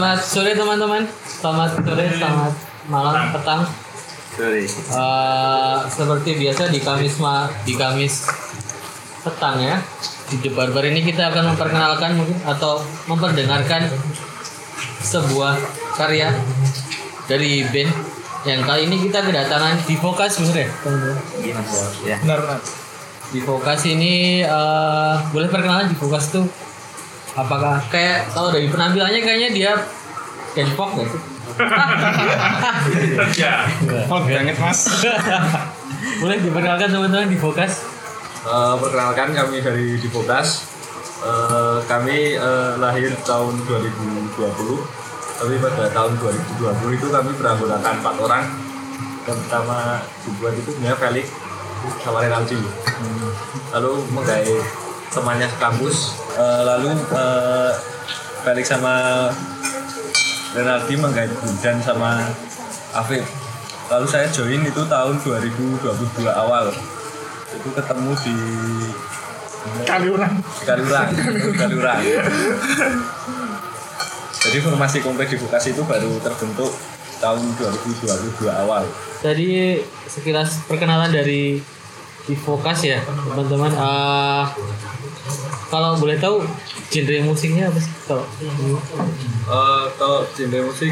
Selamat sore teman-teman. Selamat sore, selamat malam, petang. Eh, seperti biasa di Kamis ma di Kamis petang ya. Di The Barbar ini kita akan memperkenalkan mungkin atau memperdengarkan sebuah karya dari band yang kali ini kita kedatangan di Focus bener ya? Benar benar. Di Focus ini eh, boleh perkenalan di Focus tuh apakah kayak kalau dari penampilannya kayaknya dia pop gak sih? Oh banget mas. boleh diperkenalkan teman-teman di Focus? Eh, perkenalkan kami dari Divokas. Eh, kami eh, lahir tahun 2020. Tapi pada tahun 2020 itu kami beranggotakan empat orang. Yang pertama dibuat itu sebenarnya Felix sama Renaldi. Lalu menggai temannya kampus. Eh, lalu eh, Felix sama Renaldi menggai Bundan sama Afif. Lalu saya join itu tahun 2022 awal itu ketemu di Kali orang. Kaliurang Kaliurang jadi formasi kompleks di Bekasi itu baru terbentuk tahun 2022 awal Tadi sekilas perkenalan dari di Focus ya teman-teman. Eh, kalau boleh tahu genre musiknya apa sih? Kalau uh, kalau genre musik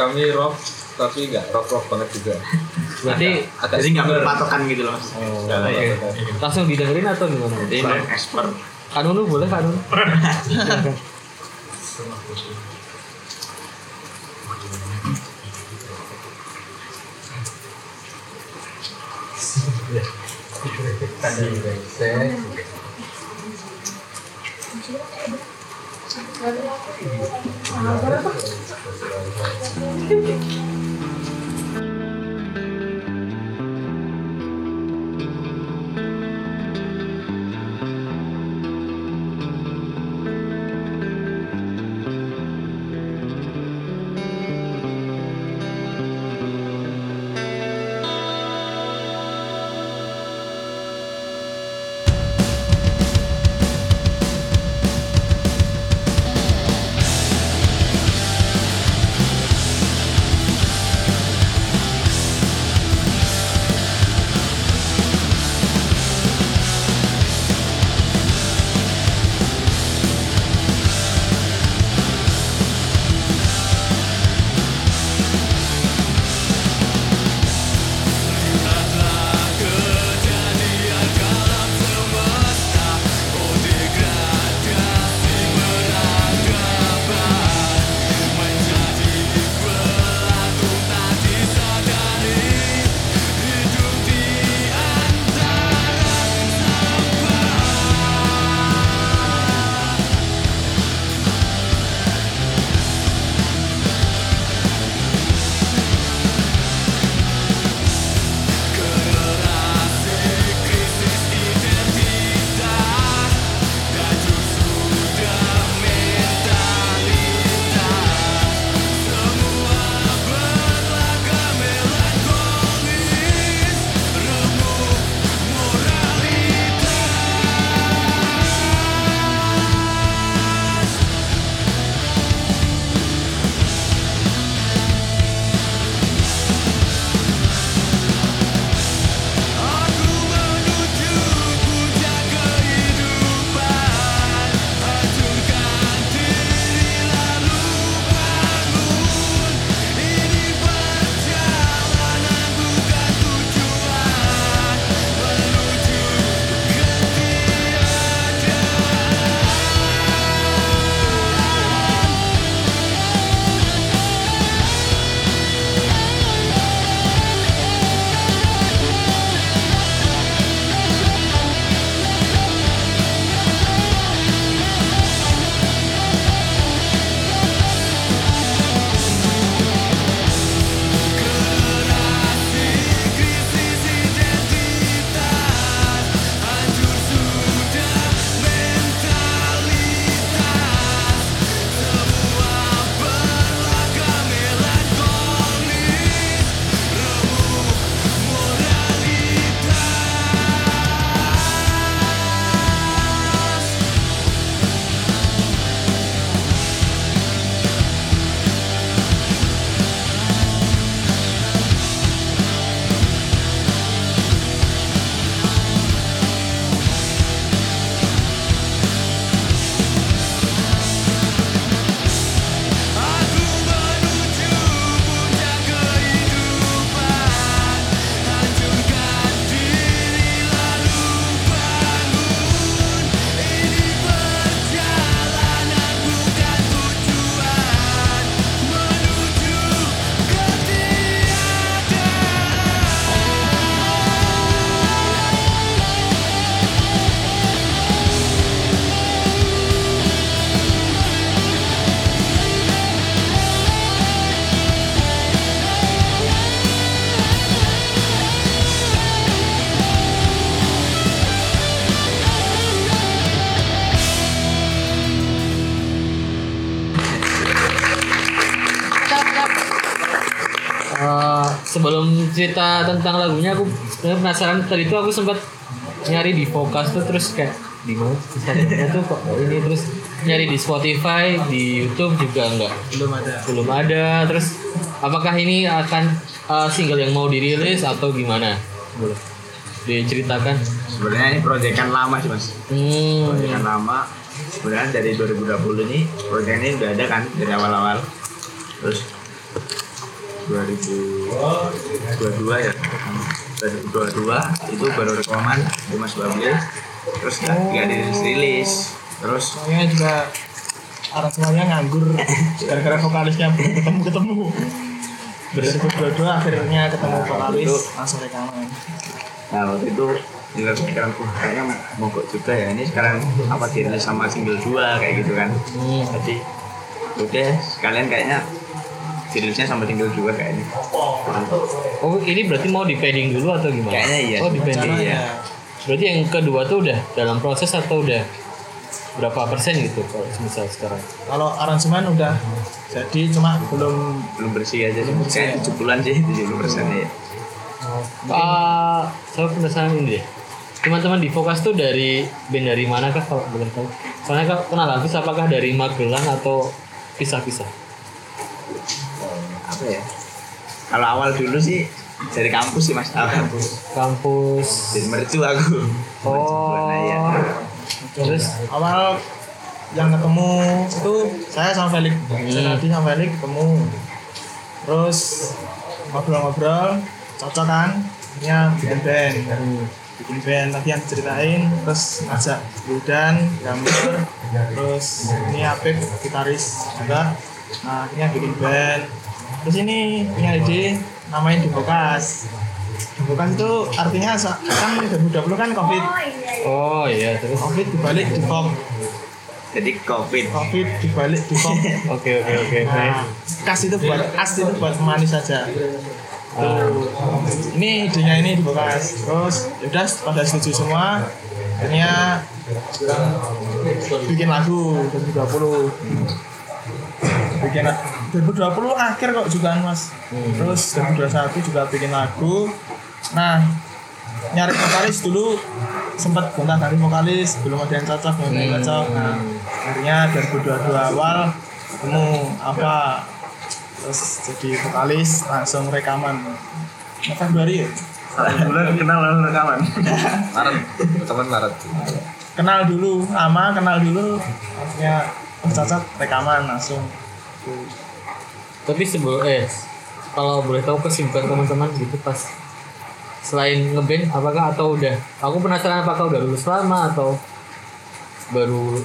kami rock tapi nggak rock rock banget juga. Berarti agak, jadi nggak berpatokan gitu loh mas oh, Gak okay. Ya. langsung didengerin atau gimana? Ini expert. Kan lu boleh kan Thank. Thank you. Cerita tentang lagunya aku sebenarnya penasaran tadi itu aku sempat nyari di Focus tuh terus kayak di mana tuh kok ini terus nyari di Spotify di YouTube juga enggak belum ada belum ada terus apakah ini akan uh, single yang mau dirilis atau gimana boleh diceritakan Sebenarnya ini proyekan lama sih mas. hmm. Proyekan lama. Sebenarnya dari 2020 ini proyek ini udah ada kan dari awal-awal. Terus 2022 ya. 2022 itu baru rekaman di Mas Babli. Terus nggak nggak dirilis. Terus soalnya juga aransemennya nganggur gara-gara vokalisnya belum ketemu ketemu 2022 akhirnya ketemu vokalis langsung rekaman Nah waktu itu juga kepikiran "Wah, kayaknya mogok juga ya ini sekarang apa dirilis sama single 2 kayak gitu kan Hmm. jadi udah sekalian kayaknya dirilisnya sama single 2 kayaknya oh ini berarti mau di padding dulu atau gimana Kayaknya iya. oh di padding Caranya Iya. berarti yang kedua tuh udah dalam proses atau udah berapa persen gitu kalau misal sekarang kalau aransemen udah jadi cuma belum belum bersih aja sih kayak 7 bulan sih 70 persen ya Ah, saya penasaran ini deh. Teman-teman di Fokus tuh dari band dari mana kah kalau boleh tahu? Soalnya kak kenalan terus apakah dari Magelang atau pisah-pisah? Apa ya? Kalau awal dulu sih dari kampus sih mas. Awal kampus. Kampus. dari mercu aku. Oh. Iya. Terus? Awal yang ketemu itu saya sama Felix. Saya tadi sama Felix ketemu. Terus ngobrol-ngobrol cocok kan akhirnya bikin band. Bikin band tadi yang diceritain. Terus ngajak Wildan gambar. Terus ini Apip gitaris juga. Nah akhirnya bikin band terus ini punya ide namain Dibokas Dibokas itu artinya kan 2020 kan covid oh iya terus. covid dibalik di jadi covid covid dibalik di Oke oke oke Nah, kas itu buat as itu buat manis saja. Ah, Ini idenya ini dibekas. Terus yaudah pada setuju semua. Akhirnya bikin lagu 2020. Bikin 2020 akhir kok juga mas. Terus 2021 juga bikin lagu. Nah nyari vokalis dulu sempat gonta ganti vokalis belum ada yang cocok belum ada yang cocok. Nah akhirnya 2022 awal ketemu apa terus jadi vokalis langsung rekaman. Februari ya? Bulan kenal lalu rekaman. Maret. Teman Maret. Kenal dulu lama kenal dulu akhirnya oh, cocok rekaman langsung tapi sebelum eh kalau boleh tahu kesibukan teman-teman gitu pas selain ngeband apakah atau udah? Aku penasaran apakah udah lulus lama atau baru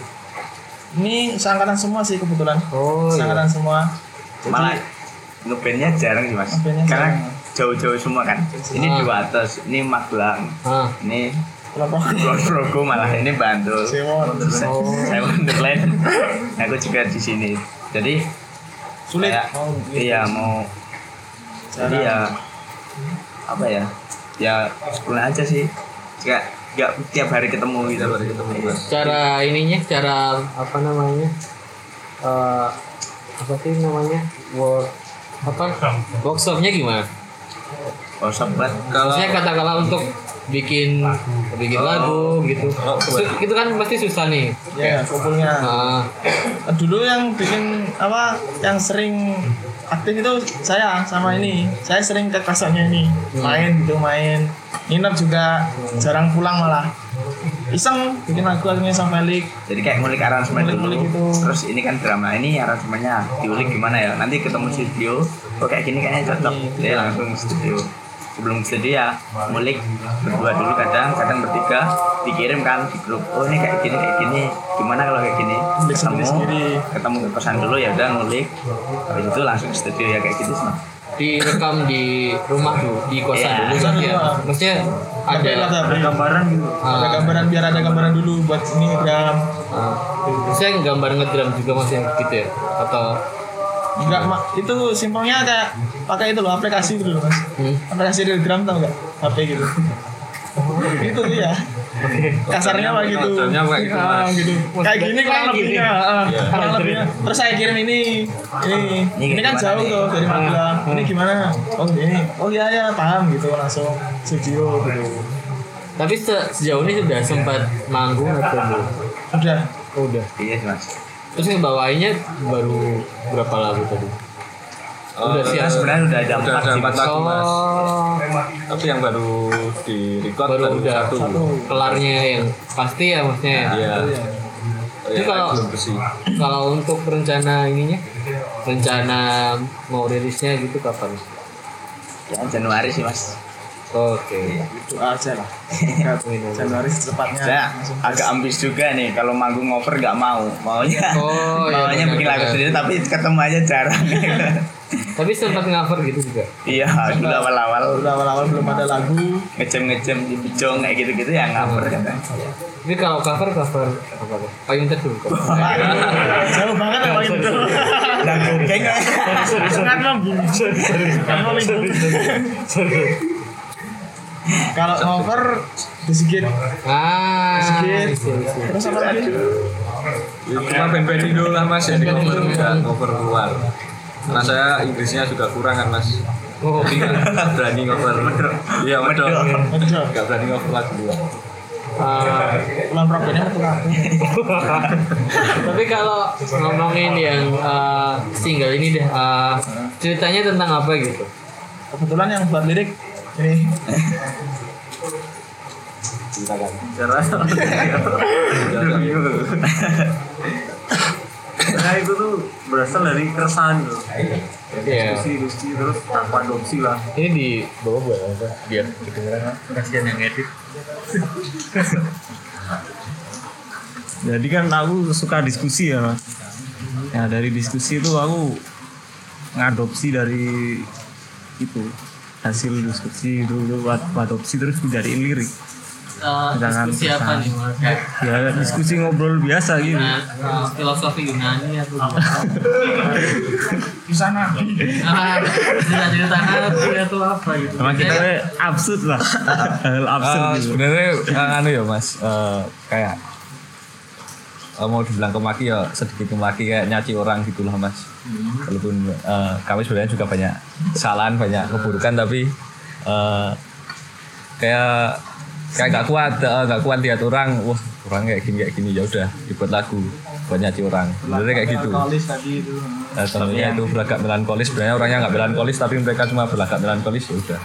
ini seangkatan semua sih kebetulan. Oh iya. seangkatan semua. Malah ngebandnya jarang sih mas. Ngebandnya karena jarang. jauh-jauh semua kan. Ini Ah. di atas ini Magelang ah. ini Progo malah ini Bantul saya Oh. saya Wonderland. Aku juga di sini. Jadi sulit. Kayak, mau iya mau. Jadi ya apa ya? Ya sekolah aja sih. Nggak nggak tiap hari ketemu gitu. Tiap hari ketemu, cara ininya cara apa namanya? Eh apa sih namanya? Work apa? Workshopnya gimana? Oh sobat kalau Saya katakanlah untuk bikin bikin lagu gitu. Oh, itu kan pasti susah nih. ya kumpulnya Nah, dulu yang bikin apa yang sering aktif itu saya sama ini. Saya sering ke kasarnya ini. Main gitu main. Nginep juga jarang pulang malah iseng bikin lagu akhirnya sama Felix jadi kayak ngulik aransemen dulu. Ngulik-ngulik gitu. terus ini kan drama ini aransemennya diulik gimana ya? Nanti ketemu studio. Kok kayak gini kayaknya cocok. Iya. dia langsung studio. Sebelum studio ya ngulik berdua dulu kadang kadang bertiga dikirim kan di grup. Oh ini kayak gini kayak gini. Gimana kalau kayak gini? Ketemu ketemu ke kosan dulu ya udah ngulik. Habis itu langsung studio ya kayak gitu sih direkam di rumah dulu, di kosan Iya. dulu kan ya. Maksudnya ada ada, ada gambaran gitu. Ada ah, gambaran biar ada gambaran dulu buat ini gram ah. Maksudnya gambar ngedram juga masih gitu ya? Atau enggak mak. Itu simpelnya kayak pakai itu loh aplikasi gitu loh mas. Hmm? aplikasi real gram tau nggak? HP gitu. Gitu ya kasarnya apa gitu? Kasarnya apa gitu, Ah, gitu. Kayak gini kurang lebihnya. ah, Iya. kurang lebihnya. Terus saya kirim ini ini. Ini ini kan jauh nih? tuh dari Magelang. Ini gimana? Oh ini. Oh iya ya paham gitu langsung studio gitu. Tapi se- sejauh ini sudah sempat manggung atau belum? udah Oh, udah. Iya mas. Terus ngebawainnya baru berapa lagu tadi? Udah Eh, siap. Sebenarnya udah ada Udah empat ada sih. empat Mas. lagu mas. Oh, Tapi yang baru di record baru baru, udah satu. kelarnya yang pasti ya maksudnya. ya? Iya. Ini Ya, kalau- belum bersih. Kalau untuk rencana ininya, rencana mau rilisnya gitu kapan? Ya, Januari sih mas. Oke. itu aja lah. Januari secepatnya. Saya langsung agak ambis juga nih. Kalau manggung over nggak mau. Maunya Oh, iya, maunya bikin lagu sendiri tapi ketemu aja jarang. Tapi sempat cover gitu juga. iya dulu awal-awal. Udah awal-awal belum ada lagu. Ngecem ngecem di bicong kayak gitu gitu ya ngaper kan Tapi kalau cover cover apa tuh? Payung teduh jauh banget ya itu lagu kayaknya sangat membingungkan sangat membingungkan kalau cover disikit Ah, disikit isi, isi. terus apa lagi Ya, cuma band-band Indo lah mas yang di cover nggak cover luar. Karena saya Inggrisnya juga kurang kan mas. Oh, Jadi nggak berani cover. Iya medok. Nggak berani cover lagu luar. ah, pulang problemnya metu kabeh tapi kalau ngomongin yang uh, single ini deh, uh, ceritanya tentang apa gitu? kebetulan yang buat lirik Cara. Nah itu tuh berasal dari keresahan tuh. Iya. Diskusi, diskusi terus tanpa adopsi lah. Ini di bawah buat apa? Biar kedengeran kasihan yang edit. Jadi kan aku suka diskusi ya. Mas. Ya dari diskusi itu aku ngadopsi dari itu hasil diskusi dulu buat adopsi terus menjadi lirik. Uh, Jangan diskusi apa ke sana. nih? Kayak Ya diskusi ngobrol biasa gitu. Nah, uh, filosofi Yunani atau gimana? bisa nabi Ah, cerita-cerita nabi atau apa gitu? Memang kita we absurd lah. Hal absurd Ah, gitu. sebenarnya eh, anu ya mas eh, kayak eh, mau dibilang kemaki ya sedikit kemaki kayak nyaci orang gitulah mas walaupun eh, kami sebenarnya juga banyak kesalahan banyak keburukan tapi eh, kayak kayak gak kuat eh, gak kuat lihat orang wah orang kayak gini kayak gini ya udah dibuat lagu buat nyaci orang. Sebenarnya kayak gitu. Tadi itu. Nah, temennya itu beragak melankolis. Sebenarnya orangnya nggak melankolis tapi mereka cuma beragak melankolis ya udah.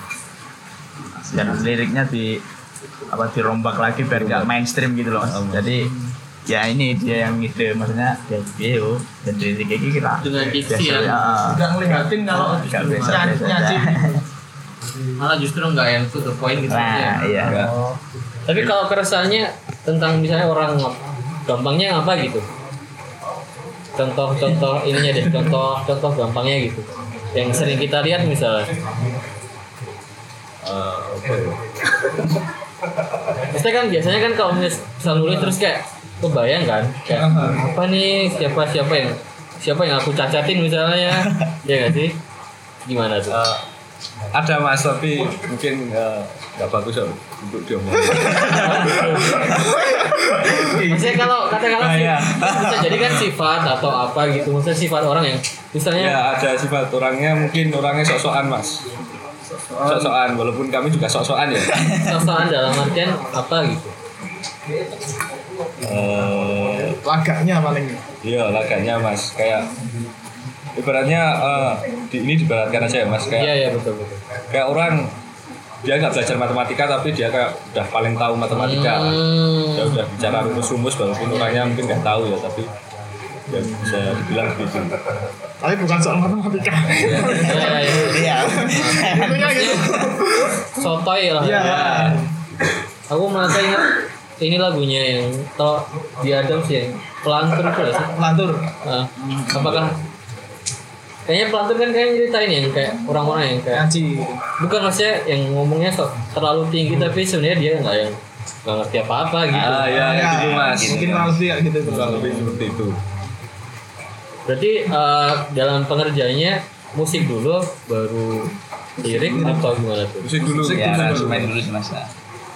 Dan liriknya di apa dirombak lagi biar nggak mainstream gitu loh. Mas. jadi ya ini dia yang ide maksudnya ya video dan lirik kayak gitu kita Dengan diksi ya. ah. udah ngeliatin kalau Nggak nyaci malah justru nggak yang to the point gitu nah ya. iya Nggak. Tapi kalau keresahannya tentang misalnya orang gampangnya apa gitu? Contoh-contoh ininya deh, contoh-contoh gampangnya gitu. Yang sering kita lihat misalnya. Eh, apa ya? Maksudnya kan biasanya kan kalau mis- misal nulis terus kayak kebayang kan? Kayak apa nih? Siapa siapa yang siapa yang aku cacatin misalnya ya? Gak sih? Gimana tuh? Eh, ada mas tapi mungkin eh, nggak bagus ya untuk diomongin. Maksudnya kalau katakanlah sih bisa jadi kan sifat atau apa gitu. Maksudnya sifat orang yang misalnya ya ada sifat orangnya mungkin orangnya sok-sokan mas. Sok-sokan. Walaupun kami juga sok-sokan ya. Sosokan dalam artian apa gitu Eh, lagaknya paling. Iya laganya mas. Kayak ibaratnya eh, di, ini dibaratkan aja ya mas. Kayak iya iya betul betul. kayak orang dia nggak belajar matematika tapi dia kayak udah paling tahu matematika. Hmm. dia udah bicara rumus-rumus walaupun orangnya mungkin nggak tahu ya tapi ya bisa dibilang begitu tapi bukan soal matematika. Iya, iya, iya. iya. Intinya gitu. Sotoy lah Iya. aku merasa ingat ini lagunya yang kalau di Adams yang pelantur itu sih? Lantur Ah, apakah kayaknya pelantur kan kayak nyeritain yang kayak orang-orang yang kayak nyaci bukan maksudnya yang ngomongnya so, terlalu tinggi tapi sebenarnya dia nggak yang nggak ngerti apa-apa gitu. Ah ya kayak gitu mas. mungkin kurang lebih kayak gitu kurang lebih seperti itu. Berarti eh, dalam pengerjaannya musik dulu baru lirik atau gimana tuh? Musik dulu. Ya aransemen dulu sih mas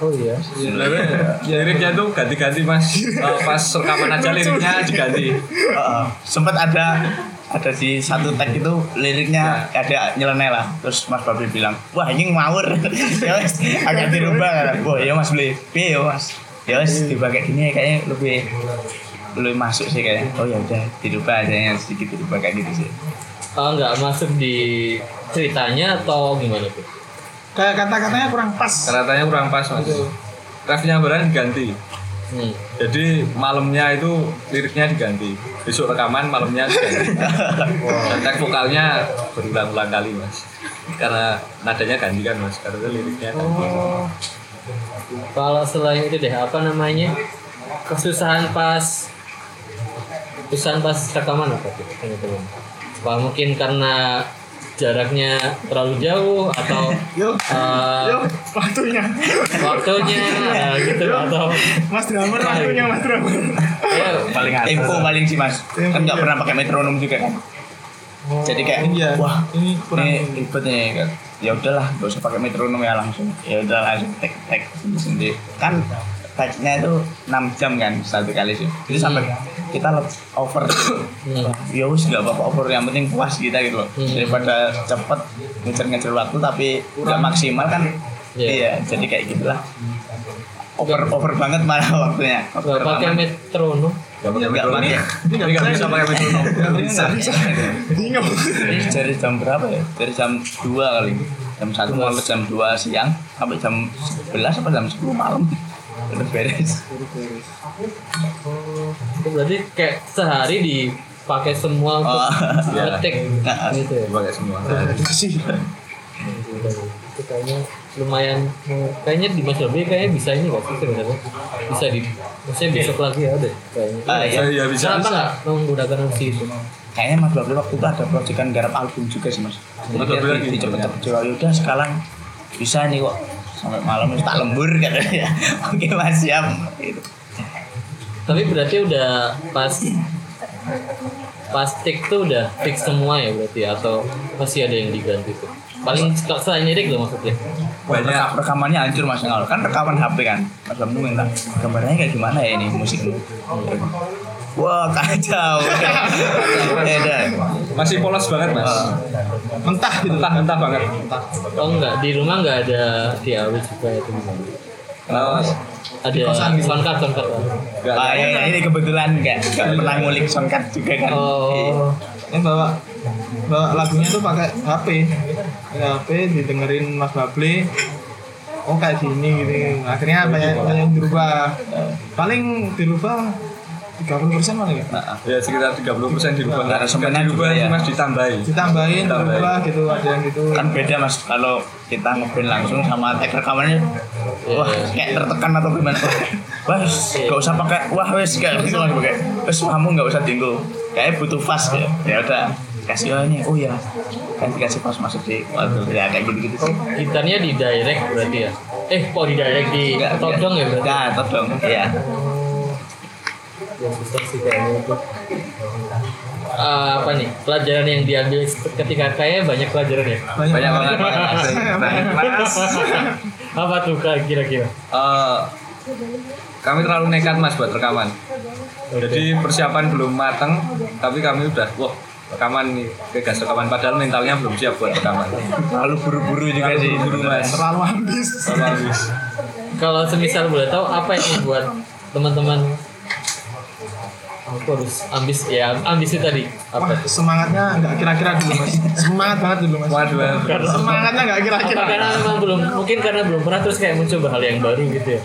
Oh iya. Sebenarnya liriknya tuh ganti-ganti mas. Eh, pas rekaman aja liriknya diganti. Heeh. sempat ada ada di satu tag itu liriknya ada nyeleneh lah. Terus Mas Babi bilang wah ini ngawur. Ya wes agak dirubah. Wah ya Mas beli. Ya Mas? Ya wes kayak gini kayaknya lebih lebih masuk sih kayaknya. Oh ya udah dirubah aja yang sedikit dirubah kayak gitu sih. Oh, nggak masuk di ceritanya atau gimana tuh? Kayak kata-katanya kurang pas. Katanya kurang pas mas. Refnya barang diganti. Hmm. Jadi malamnya itu liriknya diganti. Besok rekaman malamnya diganti. Dan tag vokalnya berulang-ulang kali mas. Karena nadanya ganti kan mas. Karena liriknya ganti. Oh. Kalau selain itu deh, apa namanya? Kesusahan pas kesusahan pas rekaman apa tuh teman-teman? Mungkin karena jaraknya terlalu jauh atau Yo, eh, yo, waktunya. waktunya eh, gitu atau Mas drummer waktunya Mas drummer. ya, paling tempo paling sih Mas kan nggak pernah pakai metronom juga kan jadi kayak Iya. wah Ini kurang. ini ribet nih kan ya udahlah gak usah pakai metronom ya langsung ya udah langsung tek tek sendiri kan tagnya itu 6 jam kan satu kali sih jadi sampai kita lep- over Hmm. ya wis nggak apa-apa over yang penting puas kita gitu loh Hmm. daripada cepet ngejar-ngejar waktu tapi nggak maksimal kan Iya. iya jadi kayak gitulah over over banget malah waktunya nggak pakai metronom Gak pakai metronom. nggak bisa pakai metronom. Nggak bisa. Bingung. dari jam berapa ya? Dari jam 2 kali. Jam 1 sampai jam 2 siang sampai jam 11 sampai jam 10 malam. Udah beres. itu berarti kayak sehari dipakai semua untuk Oh, iya. ngetik Nah, gitu ya Pakai semua. Sih. itu kayaknya lumayan kayaknya di Mas Robi kayaknya bisa ini gak sih sebenarnya bisa di maksudnya besok lagi ada kayaknya Ah, iya. Iya bisa kenapa bisa. nggak menggunakan opsi itu Kayaknya Mas Babli waktu itu ada proyekan garap album juga sih Mas. Jadi dia di cepet-cepet jual udah sekarang bisa nih kok sampai malam itu tak lembur katanya. Oke Mas siap. Gitu. tapi berarti udah pas pas tik tuh udah fix semua ya berarti atau masih ada yang diganti tuh paling selain lirik loh maksudnya Banyak. Rekam- rekamannya hancur Mas Ngal. Kan rekaman HP kan. Mas Babli minta gambarnya kayak gimana ya ini musiknya. Wah kacau. ya. Masih polos banget mas. Mentah gitu. Entah entah banget. oh enggak di rumah nggak ada DAW juga itu gimana Kenapa mas? ada kosan gitu. soundcard soundcard Ah, ada. ya, ini kebetulan nggak nggak pernah ngulik soundcard juga kan. oh Ini bawa bawa lagunya tuh pakai HP. Pakai HP didengerin Mas Babli. Oh kayak gini gitu. Akhirnya banyak banyak yang dirubah. Paling dirubah 30 persen paling ya. Nah, Ya sekitar 30% dirubah. Nggak ada semennya dirubah juga ya. sih, mas ditambahin. Ditambahin, Ditambahin. dirubah gitu. Ada yang gitu. kan beda mas kalau kita ngeband langsung sama tag rekamannya wah kayak tertekan atau gimana wah wes, gak usah pakai wah wes kayak gitu mas pakai wes kamu nggak usah tinggal kayak butuh fast ya ya udah kasih oh ini oh ya kan dikasih fast masuk di waduh ya kayak gitu gitu sih gitarnya di direct berarti ya eh kok di direct di todong ya berarti nggak todong ya yang besar sih kayaknya itu Eh, apa nih pelajaran yang diambil ketika kaya banyak pelajaran ya Banyak banget mas. Banyak mas. apa tuh kira-kira Eh, kami terlalu nekat mas buat rekaman. Jadi persiapan belum matang, tapi kami udah wah rekaman nih gas rekaman padahal mentalnya belum siap buat rekaman. terlalu buru-buru juga Terlalu sih buru mas. Terlalu ambis. Terlalu habis. kalau semisal boleh tahu apa yang membuat teman-teman aku harus ambis ya ambisi tadi apa Wah, semangatnya nggak kira-kira dulu mas. Semangat banget dulu mas. Waduh. Semangatnya nggak kira-kira. karena memang belum mungkin karena belum pernah terus kayak mencoba hal yang baru gitu ya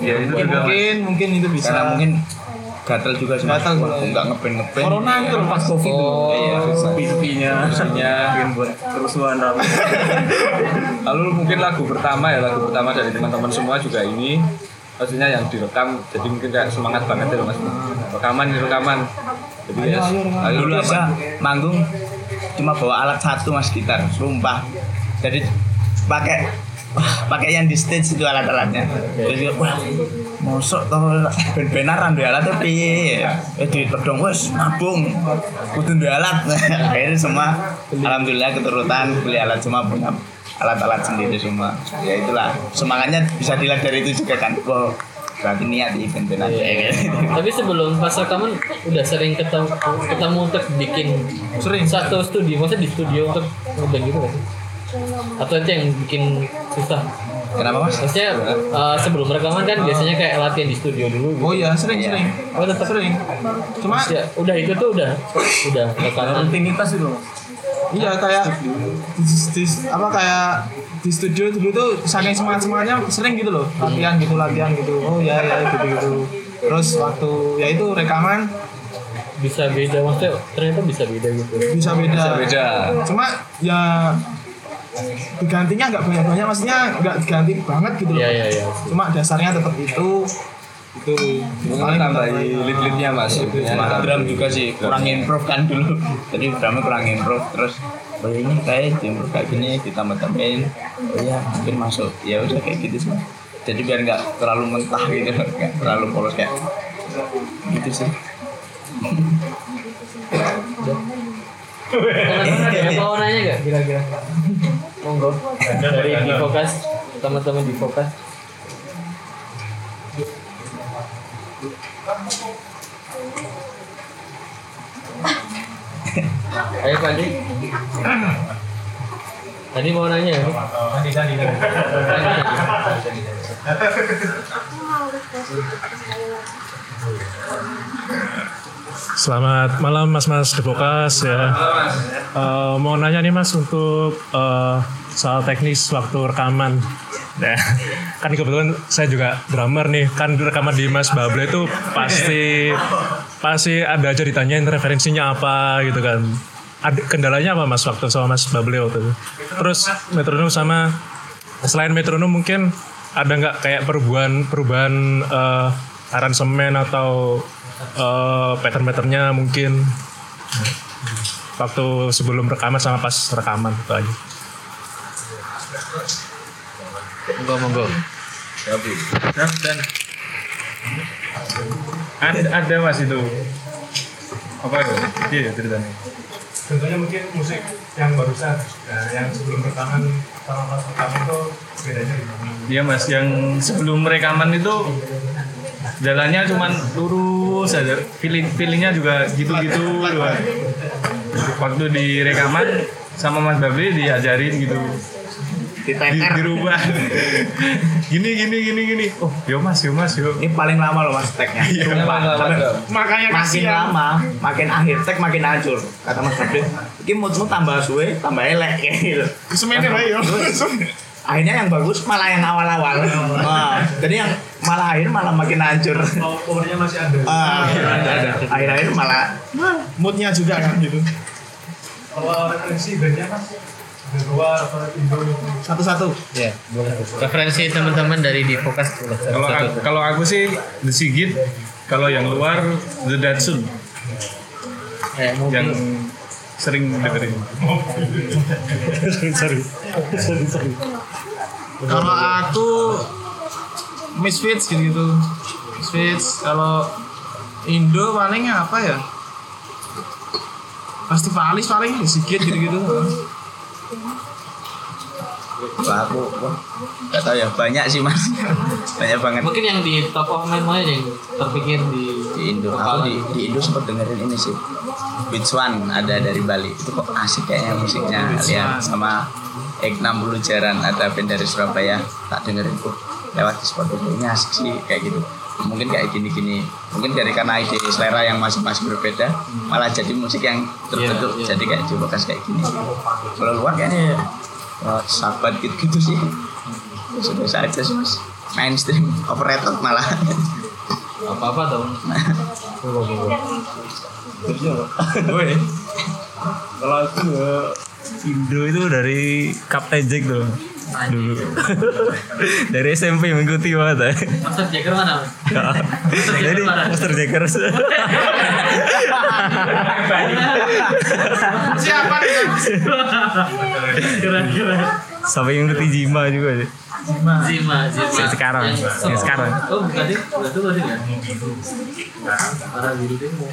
Ya itu Mungkin juga mungkin mungkin itu bisa. karena mungkin gatel juga sih Gatel juga. nggak ngeband ngeband Corona itu loh pas covid oh iya pipinya bikin buat kerusuhan rame. Lalu mungkin lagu pertama ya lagu pertama dari teman-teman semua juga ini maksudnya yang direkam jadi mungkin kayak semangat banget ya mas. Rekaman rekaman. Jadi ya Ayo, ayo, ayo dulu aja manggung cuma bawa alat satu mas gitar. Sumpah. Jadi pakai pakai yang di stage itu alat-alatnya. Terus dia, wah mosok toh ben-benaran duwe alat piye eh ditodong wes nabung. Kudu duwe alat. Akhirnya semua alhamdulillah keturutan beli alat semua punya alat-alat sendiri semua ya itulah semangatnya bisa dilihat dari itu juga kan wow berarti niat di event ben Iya. Tapi sebelum pas rekaman udah sering ketemu ketemu untuk bikin Sering. satu studio, maksudnya di studio untuk ngeband gitu kan? Atau itu yang bikin susah? kenapa mas Maksudnya eh, sebelum rekaman kan biasanya kayak latihan di studio dulu. Gitu. Oh iya, sering Iya. sering. Oh tetap Sering. Cuma Ya, udah itu tuh udah udah rekaman. rutinitas itu iya kayak di, di- apa kayak di studio dulu tuh saking semangat semangatnya sering gitu loh latihan gitu latihan gitu. Oh ya ya gitu gitu. Terus waktu ya itu rekaman. Bisa beda maksudnya ternyata bisa beda gitu. bisa beda. Beda. Cuma ya digantinya nggak banyak banyak maksudnya nggak diganti banget gitu loh. Iya iya iya. cuma dasarnya tetap itu itu Paling tambahi lead-leadnya mas. Sama drum juga sih kurang improve kan dulu. Jadi drumnya kurang improve terus oh ini kayak di improve kayak gini ditambah tambahin oh iya mungkin masuk. Ya udah kayak gitu sih. Jadi biar nggak terlalu mentah gitu nggak terlalu polos kayak gitu sih. Teman-teman mau nanya gak kira-kira? Monggo. Dari di Fokas teman-teman di Fokas. Ayo Pak Andi. Tadi mau nanya ya? Tadi tadi. Selamat malam Mas-Mas Depokas ya. Eh, mau nanya nih Mas untuk eh, soal teknis waktu rekaman. Ya, kan kebetulan saya juga drummer nih. Kan rekaman di Mas Bable itu pasti pasti ada aja ditanyain referensinya apa gitu kan. Ada kendalanya apa Mas waktu sama Mas Bable waktu itu? Terus metronom sama selain metronom mungkin ada nggak kayak perubahan perubahan eh, aransemen atau eh, pattern-patternnya mungkin waktu sebelum rekaman sama pas rekaman itu aja. Monggo monggo. dan ada ada mas itu. Apa itu? Iya ceritanya. Contohnya mungkin musik yang barusan, yang sebelum rekaman sama pas rekaman itu bedanya gimana? Iya mas, yang sebelum rekaman itu jalannya cuman lurus aja, feeling feelingnya juga gitu-gitu. Waktu di rekaman sama Mas Babli diajarin gitu, di, diteter dirubah. gini gini gini gini. Oh, yo mas, yo mas, yo. ini paling lama loh mas tagnya. Sampai- makanya makin kasihan lama makin akhir tag makin hancur kata mas Fadil ini moodmu tambah suwe tambah elek kayak gitu. Semennya baik yo. akhirnya yang bagus malah yang awal-awal. Nah, jadi yang malah akhir malah makin hancur. Powernya masih ada. Ah, akhir-akhir malah moodnya juga kan gitu. Kalau referensi bandnya mas, satu-satu. Ya, boleh. Referensi teman-teman dari di boleh. Kalau kalau aku sih The Sigit, kalau yang luar The Datsun yang sering dengerin. kalau aku Misfits gitu gitu Misfits kalau Indo paling apa ya? Festivalis paling sedikit gitu gitu Wah, aku wah, gak tahu ya banyak sih mas. Banyak banget. Mungkin yang di top of mind mana yang terpikir di di Indo. aku di, di Indo sempat dengerin ini sih. Beach One ada dari Bali. Itu kok asik kayaknya musiknya. Lihat sama Ek 60 Jaran ada band dari Surabaya. Tak dengerin kok. Lewat di Spotify ini asik sih kayak gitu mungkin kayak gini-gini mungkin dari karena ide selera yang masing-masing berbeda malah jadi musik yang terbentuk Iya, iya. jadi kayak coba kayak gini kalau luar kayaknya oh, sahabat gitu-gitu sih biasa aja sih mas mainstream operator malah apa-apa dong. Woi. Kalau aku ya Indo itu dari Captain Jack tuh dulu dari SMP mengikuti banget ya. Master Jacker mana? jadi Master Jackers siapa nih Keren-keren. sampai yang ngerti Jima juga sih. Zima, Zima. Yang sekarang, Yang yang sekarang. Oh, bukan deh. Berarti berarti kan. Para building mau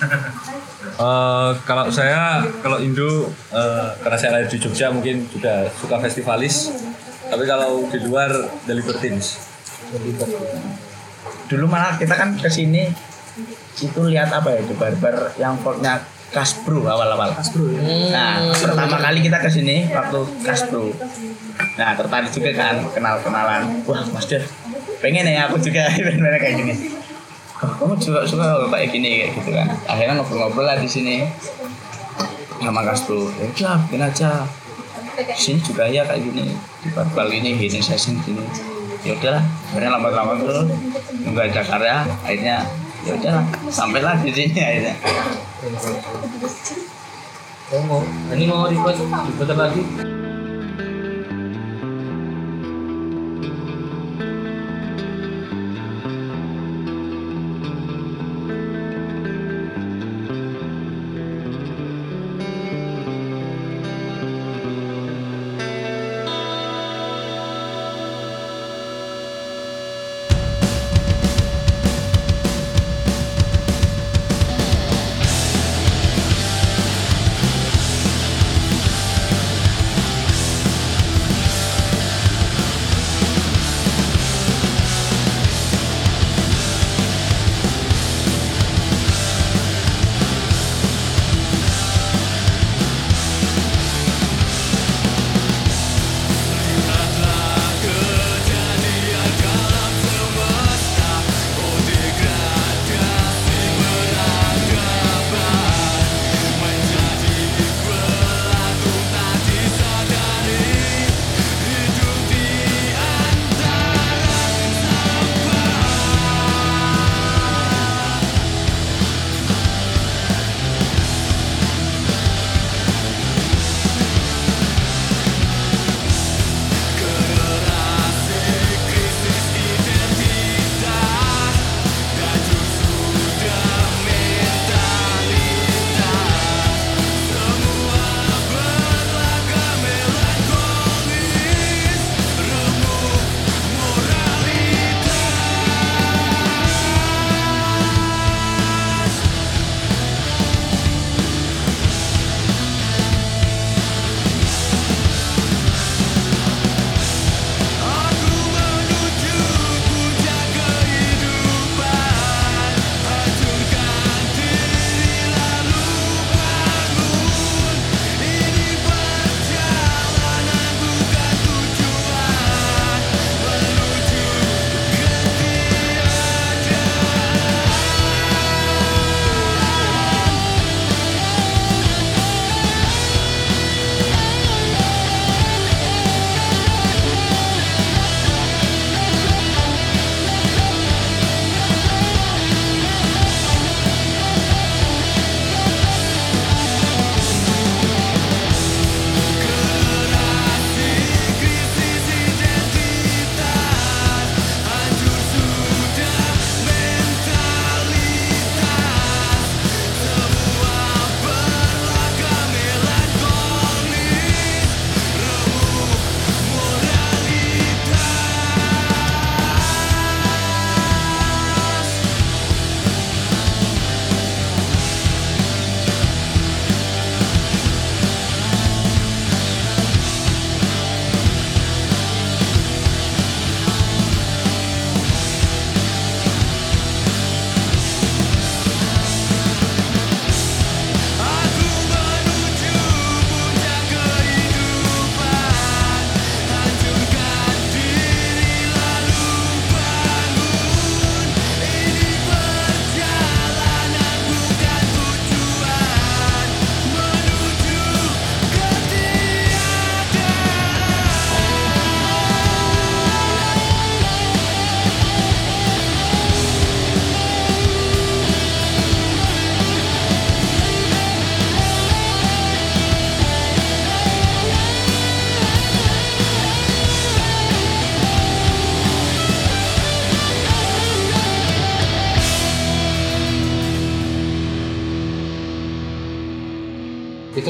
Eh, kalau saya kalau Indo eh, karena saya lahir di Jogja mungkin juga suka festivalis tapi kalau di luar The Libertines Dulu malah kita kan ke sini itu lihat apa ya itu barber yang fortnya Kasbro awal-awal. Kasbro ya. Nah, pertama kali kita ke sini waktu Kasbro. Nah, tertarik juga kan kenal-kenalan. Wah, Mas Der, pengen ya aku juga kayak gini. Kamu juga suka kayak gini kayak gitu kan. Akhirnya ngobrol-ngobrol lah di sini sama Kasbro. Ya udah, bikin aja. Sini juga ya kayak gini di barbal ini gini session gini ya udahlah akhirnya lama-lama tuh nggak ada karya akhirnya ya udahlah sampailah di sini akhirnya mau. Ini mau request diputar lagi.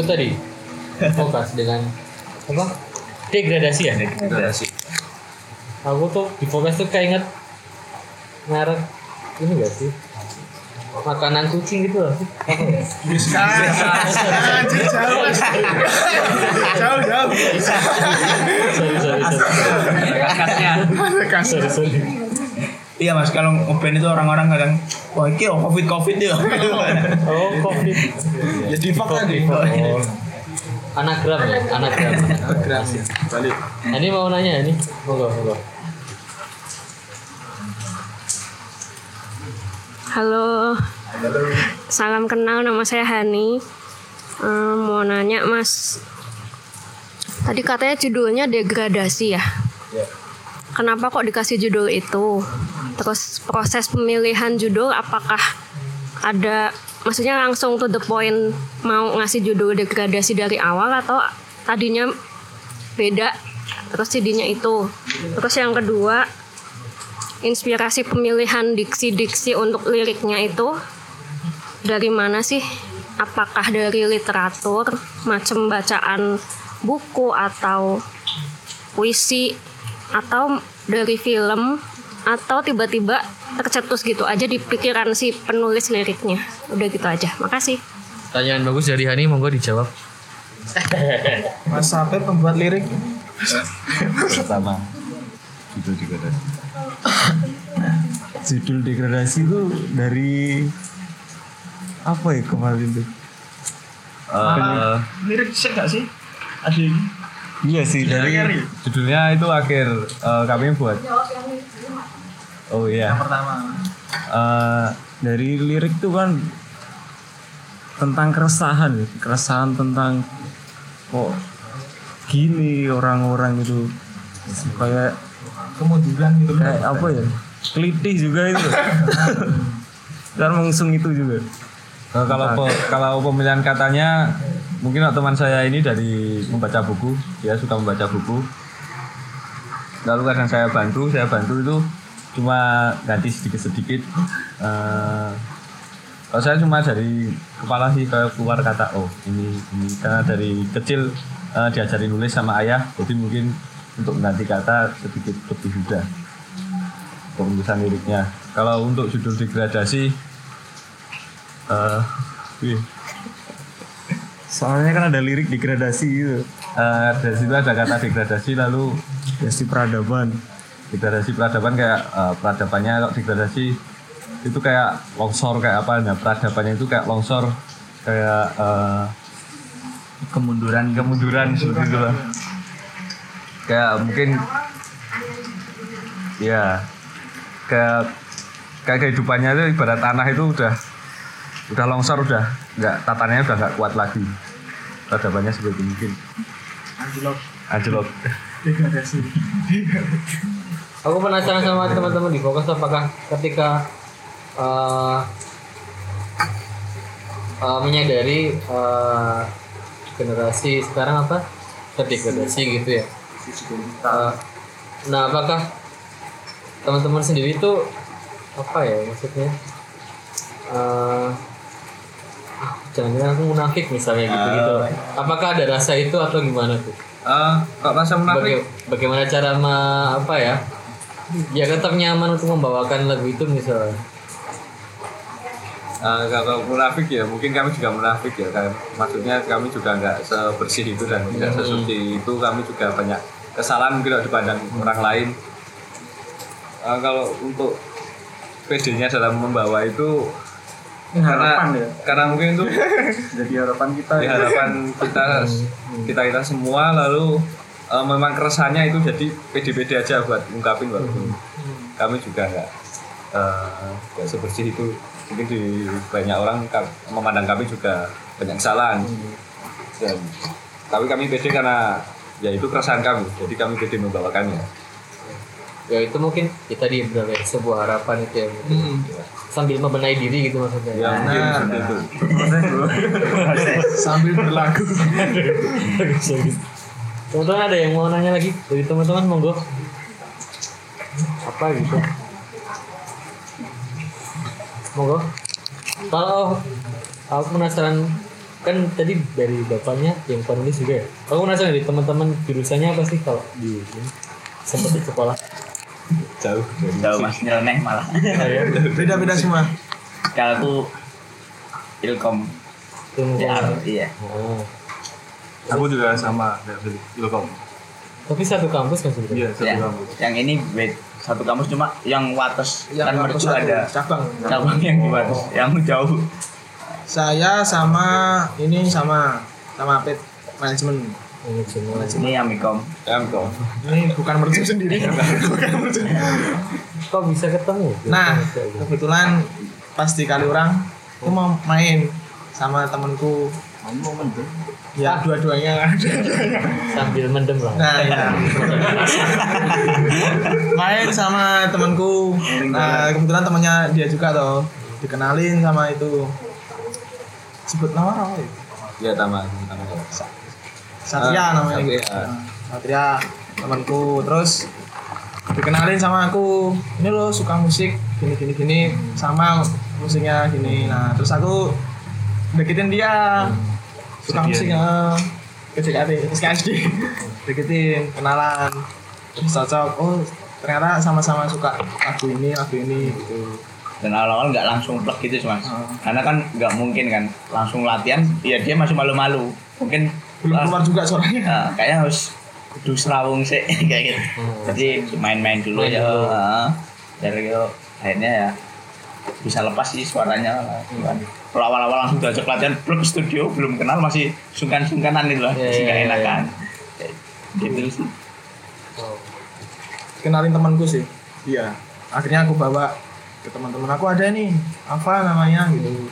Itu tadi fokus dengan apa degradasi ya Degradasi. aku tuh di podcast tuh kayak inget merek ini gak sih makanan kucing gitu loh Bisa. Jauh. Jauh jauh. sorry sorry sorry sorry sorry Iya mas, kalau ngeband itu orang-orang kadang Wah ini oh, covid-covid ya oh covid Jadi fuck lagi. oh. anagram ya anagram anagram balik ini mau nanya ini monggo monggo Halo. Salam kenal, nama saya Hani. Eh, mau nanya, Mas. Tadi katanya judulnya degradasi ya? Kenapa kok dikasih judul itu? Terus proses pemilihan judul apakah ada maksudnya langsung to the point mau ngasih judul degradasi dari awal atau tadinya beda terus jadinya itu. Terus yang kedua, inspirasi pemilihan diksi-diksi untuk liriknya itu dari mana sih? Apakah dari literatur, macam bacaan buku atau puisi atau dari film atau tiba-tiba tercetus gitu aja di pikiran si penulis liriknya. Udah gitu aja. Makasih. pertanyaan bagus dari Hani monggo dijawab Mas Saper pembuat lirik. pertama judul degradasi judul degradasi itu dari apa ya kemarin tuh Eh, Lirik sih gak sih? Ada ini. Iya sih dari judulnya itu akhir eh, kami buat. Oh iya. Pertama. Eh, dari lirik tuh kan tentang keresahan ya. keresahan tentang kok gini orang-orang itu. Kayak Kemunduran gitu. kayak apa ya? Kelitih juga itu kan mengusung itu juga. Eh, kalau pe- kalau pemilihan katanya mungkin teman saya ini dari membaca buku dia suka membaca buku. Lalu kadang saya bantu saya bantu itu cuma ganti sedikit sedikit kalau saya cuma dari kepala sih kayak keluar kata oh ini ini karena dari kecil eh, diajari nulis sama ayah jadi mungkin untuk mengganti kata sedikit lebih mudah. Penulisan liriknya. Kalau untuk judul degradasi eh wih, soalnya kan ada lirik degradasi gitu. Eh, dari situ ada kata degradasi lalu degradasi peradaban. degradasi peradaban kayak eh, peradabannya kalau degradasi itu kayak longsor kayak apa. Nah peradabannya itu kayak longsor kayak eh, Kemunduran. kemunduran seperti itu lah kayak mungkin ya kayak kayak kehidupannya itu ibarat tanah itu udah udah longsor udah nggak tatannya udah nggak kuat lagi peradabannya seperti mungkin Anjlok. anjlok Degradasi. Aku penasaran sama teman-teman di Fokus apakah ketika uh, uh, menyadari uh, generasi sekarang apa terdegradasi gitu ya. Uh, nah, apakah teman-teman sendiri itu apa ya maksudnya? Uh, jangan-jangan aku munafik misalnya gitu-gitu. Apakah ada rasa itu atau gimana tuh? Eh, kok rasa munafik? Baga- bagaimana cara me- apa ya ya tetap nyaman untuk membawakan lagu itu misalnya? Eh, kalau munafik ya mungkin kami juga munafik ya kan. Maksudnya kami juga nggak sebersih itu dan tidak sesuci itu kami juga banyak kesalahan mungkin kalau dipandang orang lain. Eh, kalau untuk PD-nya dalam membawa itu karena karena mungkin itu jadi harapan kita di harapan kita kita kita semua lalu eh, memang keresahannya itu jadi pede-pede aja buat ungkapin walaupun kami juga nggak eh, nggak sebersih itu. Mungkin di banyak orang memandang kami juga banyak kesalahan. Dan tapi kami pede karena ya itu keresahan kami. Jadi kami pede membawakannya ya itu mungkin kita di berbagai sebuah harapan itu ya mungkin. sambil membenahi diri gitu maksudnya. Ya mungkin seperti itu. Sambil bagus. teman-teman ada yang mau nanya lagi dari teman-teman? Monggo. Apa gitu? Monggo. Kalau aku penasaran kan tadi dari bapaknya yang penulis juga ya. Aku penasaran dari teman-teman jurusannya apa sih kalau di sempat di sekolah? Jauh. Jauh mas nyeleneh malah. Beda-beda semua. Kalau aku ilkom Ilmu ya, iya. Oh. Aku juga sama. Ilkom. Tapi satu kampus kan sebenarnya. Iya, satu Ya, kampus. yang ini bed satu kampus cuma yang Wates Yang kan mercu ada cabang. cabang yang di Wates yang jauh Saya sama ini sama sama pet manajemen. Ini Amikom Ilkom. Ini bukan merju sendiri. bukan. Kok bisa ketemu? Nah, kebetulan pas di Kaliurang aku mau main sama temanku. Ya, dua-duanya ada. sambil mendem lah. Nah, ya. main sama temanku. Nah, kebetulan temannya dia juga toh. Dikenalin sama itu. Sebut nama apa ya? Iya, taman. taman. Satria Ah, namanya. Satria. Nah, Satria temanku. Terus dikenalin sama aku. Ini lo suka musik gini gini gini sama musiknya gini. Nah, terus aku deketin dia. Suka musiknya. KCKD, SKSD. deketin, kenalan. Terus cocok. Oh, ternyata sama-sama suka lagu ini, lagu ini gitu. dan awal-awal nggak langsung plek gitu sih mas Oh. karena kan nggak mungkin kan langsung latihan ya dia masih malu-malu mungkin Belum keluar juga suaranya. Nah, kayaknya harus kudu serawung sih kayak gitu. Jadi main-main dulu Main ya. dulu. Dari itu akhirnya ya bisa lepas sih suaranya. Lah. kalau awal-awal langsung diajak latihan belum studio belum kenal masih sungkan-sungkanan itu lah Iya, masih iya, nggak iya, enakan. Gitu sih. Kenalin temanku sih. Iya. Akhirnya aku bawa ke teman-teman aku ada nih Alfa namanya gitu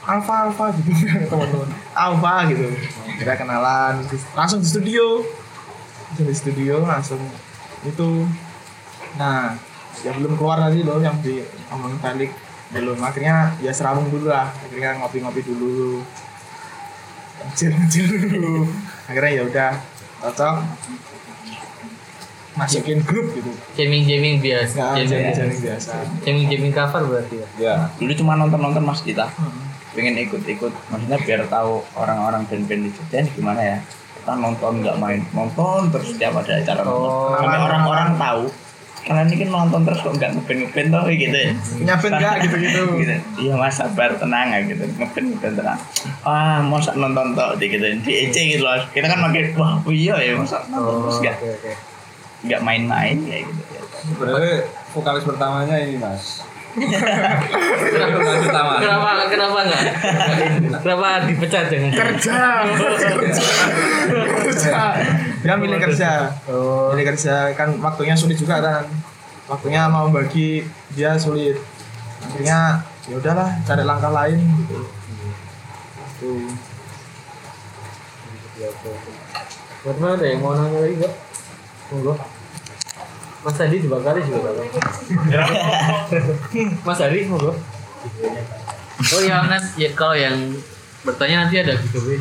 Alfa Alfa gitu teman-teman. Alfa gitu. Kita kenalan. Langsung di studio. Langsung di studio langsung itu. Nah yang belum keluar tadi loh yang di omong balik. Belum akhirnya ya serabung dulu lah. Akhirnya ngopi-ngopi dulu. Kecil-kecil dulu. Akhirnya ya udah cocok. Masukin grup gitu. Jamming jamming biasa. Jamming jadi jadi biasa. jamming jamming cover berarti ya. Ya. dulu cuma nonton-nonton mas kita pengen ikut-ikut maksudnya biar tahu orang-orang band-band di Jogja ini gimana ya. Kita nonton nggak main nonton terus setiap ada acara. Oh. sampai orang-orang tahu kalian ini kan nonton terus kok nggak ngeband ngeband toh gitu ya. Band nggak? Gitu-gitu. Gitu. iya mas sabar tenang ya gitu. Ngeband ngeband tenang. Ah masa nonton toh? Gitu. Di EC gitu loh. Kita kan makin wah iya ya masa nonton terus nggak nggak main-main kayak gitu. Ya. Sebenarnya vokalis pertamanya ini mas. Pertama. Kenapa kenapa enggak? kenapa dipecat jangan? kerja kerja dia milih kerja Oh, milih kerja kan waktunya sulit juga kan waktunya mau bagi dia sulit akhirnya ya udahlah cari langkah lain gitu Tuh. Ada yang mau nanya lagi enggak? Monggo. Mas Adi juga kali juga kali. Mas Adi monggo. Oh ya, Nan, ya kalau yang bertanya nanti ada giveaway.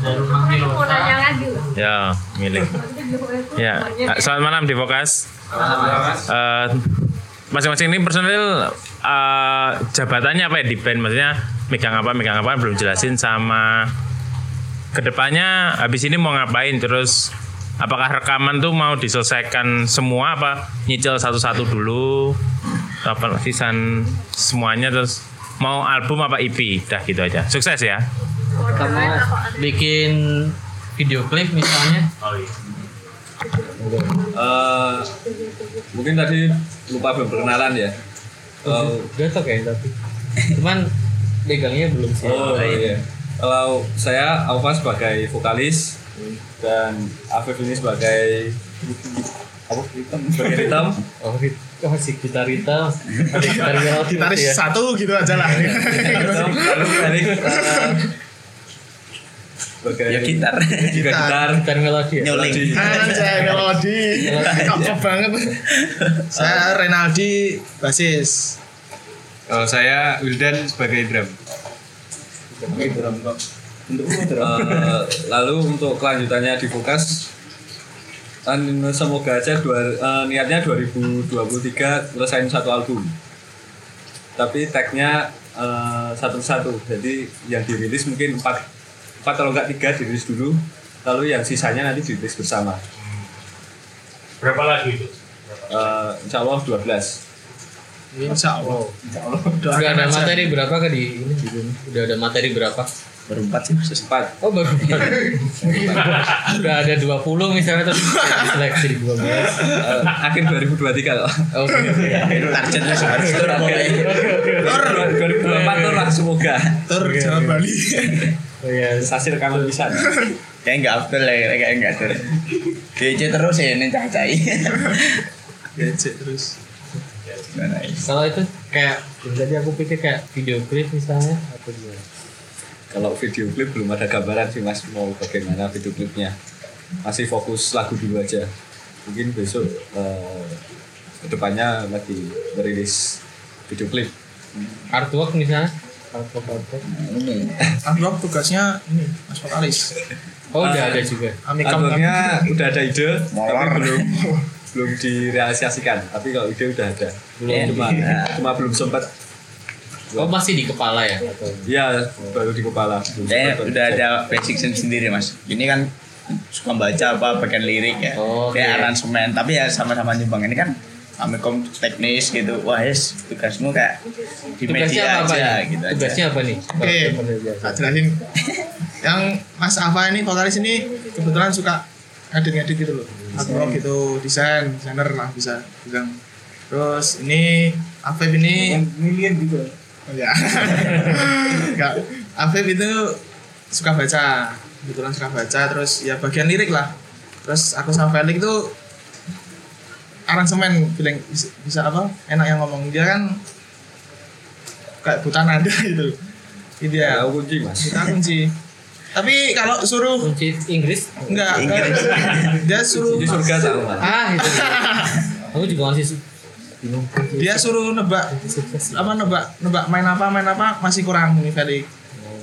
Ada rumah. Ya, milik. Ya, selamat malam di Vokas. Eh, masing-masing ini personil eh, jabatannya apa ya di band? Maksudnya megang apa, megang apa belum jelasin sama ke depannya habis ini mau ngapain terus apakah rekaman tuh mau diselesaikan semua apa nyicil satu-satu dulu apa sisan semuanya terus mau album apa EP dah gitu aja sukses ya Sama bikin video klip misalnya. Eh, mungkin tadi lupa belum perkenalan ya. Gatok ya tapi. Cuman megangnya belum sih. oh iya. Kalau saya Alfa sebagai vokalis dan Afif ini sebagai apa? Sebagai hitam. Oh, rit- oh si gitar hitam. Ada gitar melodi gitaris ya. satu gitu aja lah Hitam. Eh, sebagai ya gitar juga gitar. Gitar melodi ya. nyuling kan saya melodi kapok banget saya Renaldi basis Kalau saya Wildan sebagai drum. Eh, lalu untuk kelanjutannya di Fokas kan semoga aja dua, eh, niatnya 2023 selesaiin satu album tapi tagnya eh, satu-satu. Jadi yang dirilis mungkin empat, empat kalau enggak tiga dirilis dulu, lalu yang sisanya nanti dirilis bersama. Berapa lagu itu? Eh, insya Allah 12 Insya Allah. Udah ada materi berapa ke di ini di sini? Udah ada materi berapa? berempat sih Mas. Empat. Oh baru Udah ada 20 misalnya terus seleksi di 12 Eh, akhir 2023 loh. Oke targetnya harus tur mulai 2024 tuh lah semoga. Tur Jawa Bali. Oh iya Hasil rekaman bisa. kayak nggak after lah kayak nggak tur DC terus ya ini cacai Gadget terus. Nice Kalau itu kayak Tadi aku pikir kayak video klip misalnya Atau gimana? Kalau video klip belum ada gambaran sih mas mau bagaimana video klipnya. Masih fokus lagu dulu aja. Mungkin besok eh, ke depannya lagi merilis video klip. Artwork misalnya Artwork artwork ini Unlock tugasnya ini Mas vokalis. Oh udah ada juga Albumnya udah ada ide, tapi Mawar. belum belum direalisasikan. Tapi kalau ide udah ada. Belum. cuma cuma belum sempat. Oh masih di kepala ya? Atau Ya baru di kepala. Sempat udah ada basic sense sendiri mas ini kan suka baca apa bagian lirik ya Oh, kayak aransemen tapi ya sama-sama nyumbang ini kan kami kom teknis gitu wah yes tugasmu kayak di Tugasnya media apa aja nih? gitu Tugasnya apa nih? Oke, tak jelasin. Yang Mas Ava ini vokalis ini kebetulan suka ngedit-ngedit gitu loh. Artwork gitu, desain, desainer lah bisa bilang. Terus ini Afif ini milian gitu Oh ya. Enggak. Afif itu suka baca. Kebetulan suka baca terus ya bagian lirik lah. Terus aku sama Felix itu aransemen bilang bisa, bisa apa? Enak yang ngomong dia kan kayak buta nada gitu. Gitu ya. Kunci mas. Kita kunci. Tapi kalau suruh Kunci Inggris? enggak, Inggris. dia suruh Kunci surga tahu mas. Ah itu Aku juga masih dia suruh nebak apa nebak nebak main apa main apa masih kurang nih Felix.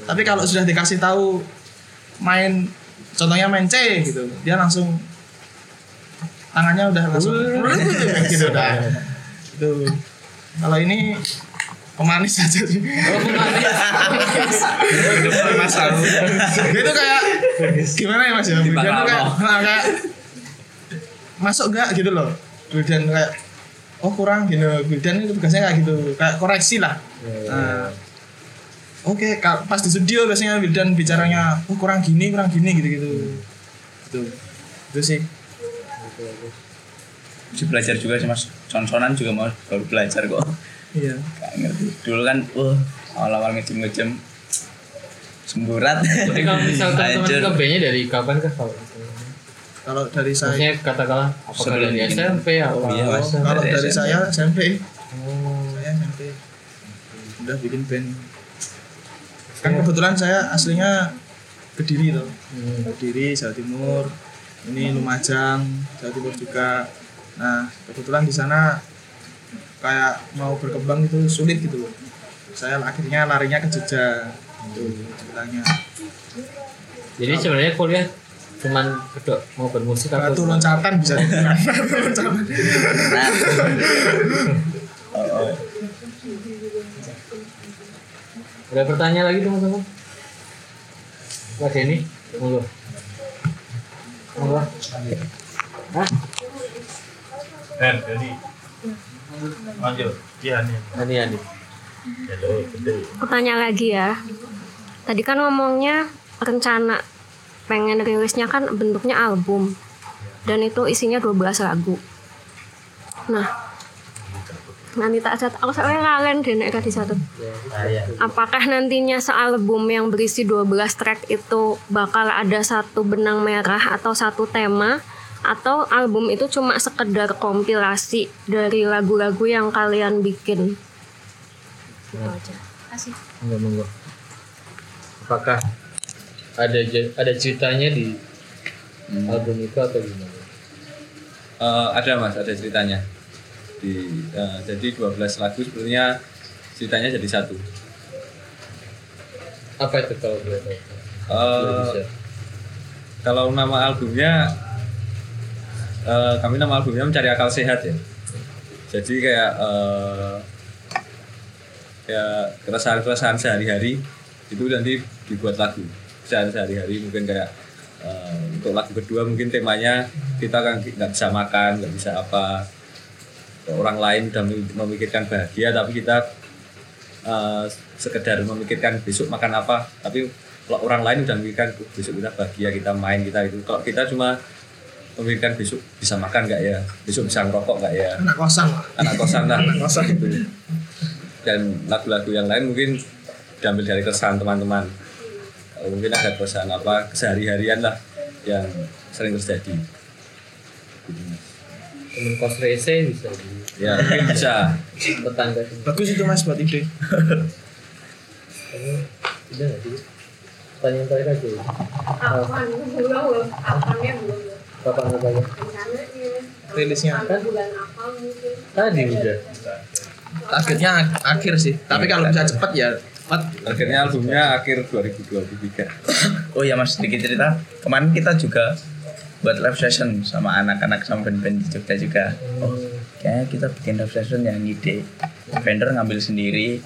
Tapi kalau sudah dikasih tahu main contohnya main C gitu, dia langsung tangannya udah langsung gitu udah. Itu. Kalau ini pemanis aja sih. Oh pemanis mas Dia tuh kayak gimana ya mas ya? Dia tuh kayak, nah, kayak masuk gak gitu loh. Wildan kayak oh kurang gitu. Wildan itu tugasnya kayak gitu, kayak koreksi lah. Nah, Oke, ka- pas di studio biasanya Wildan bicaranya, oh kurang gini, kurang gini gitu-gitu. Itu, itu sih. Masih belajar juga sih mas consonan juga mau baru belajar kok Iya. Gak ngerti dulu kan wah awal-awal ngejem-ngejem semburat Jadi kalau misalkan Hancur. teman ke B-nya dari kapan kah kalau Kalau dari saya, Maksudnya katakanlah apakah dari ini. SMP atau Oh, iya, kalau dari SMP. saya SMP, Oh, saya SMP udah bikin band. Kan kebetulan saya aslinya Kediri tuh. Kediri, Jawa Timur. Ini Lumajang, Jawa Timur juga. Nah, kebetulan di sana kayak mau berkembang itu sulit gitu loh. Saya akhirnya larinya ke Jogja. Itu ceritanya. Jadi sebenarnya kuliah cuman kedok mau bermusik atau Batu loncatan bisa. Batu loncatan. Ada pertanyaan lagi teman-teman? Mas Denny, monggo. Monggo. Hah? Dan jadi lanjut. Iya nih. Ani Ani. Aku tanya lagi ya. Tadi kan ngomongnya rencana pengen rilisnya kan bentuknya album. Dan itu isinya 12 lagu. Nah, nanti tak catat. Aku soalnya ngalen deh nek di satu. Apakah nantinya sealbum yang berisi 12 track itu bakal ada satu benang merah atau satu tema atau album itu cuma sekedar kompilasi dari lagu-lagu yang kalian bikin? Itu aja. Kasih. Monggo monggo. Apakah ada ada ceritanya di album itu atau gimana? Eh, ada mas, ada ceritanya. Di, eh, jadi 12 lagu sebenarnya ceritanya jadi satu. Apa itu kalau boleh tahu? Eh, Bisa. kalau nama albumnya, eh, kami nama albumnya mencari akal sehat ya. Jadi kayak eh, ya keresahan-keresahan sehari-hari itu nanti dibuat lagu. Keresahan sehari-hari mungkin kayak eh, untuk lagu kedua mungkin temanya kita kan nggak bisa makan nggak bisa apa. Orang lain udah memikirkan bahagia tapi kita eh, sekedar memikirkan besok makan apa. Tapi kalau orang lain udah memikirkan "Oh, besok kita bahagia kita main kita itu. Kalau kita cuma memikirkan besok bisa makan nggak ya besok bisa ngerokok nggak ya anak kosan anak kosan lah Anak kosan. gitu. dan lagu-lagu yang lain mungkin diambil dari keresahan teman-teman mungkin ada keresahan apa kesehari-harian lah yang sering terjadi Gitu, Mas. temen kos rese bisa ya mungkin bisa tetangga bagus itu mas buat ide udah nggak sih pertanyaan terakhir aja. Kapan? Belum. Kapannya belum. Kapan katanya rilisnya kan bulan apa mungkin. tadi udah targetnya ak- akhir sih tapi kalau bisa cepat ya cepat akhirnya albumnya akhir 2023 Oh ya mas, sedikit cerita. Kemarin kita juga buat live session sama anak-anak sama band-band di Jogja juga. Oh, kayaknya kita bikin live session yang ide. Vendor ngambil sendiri.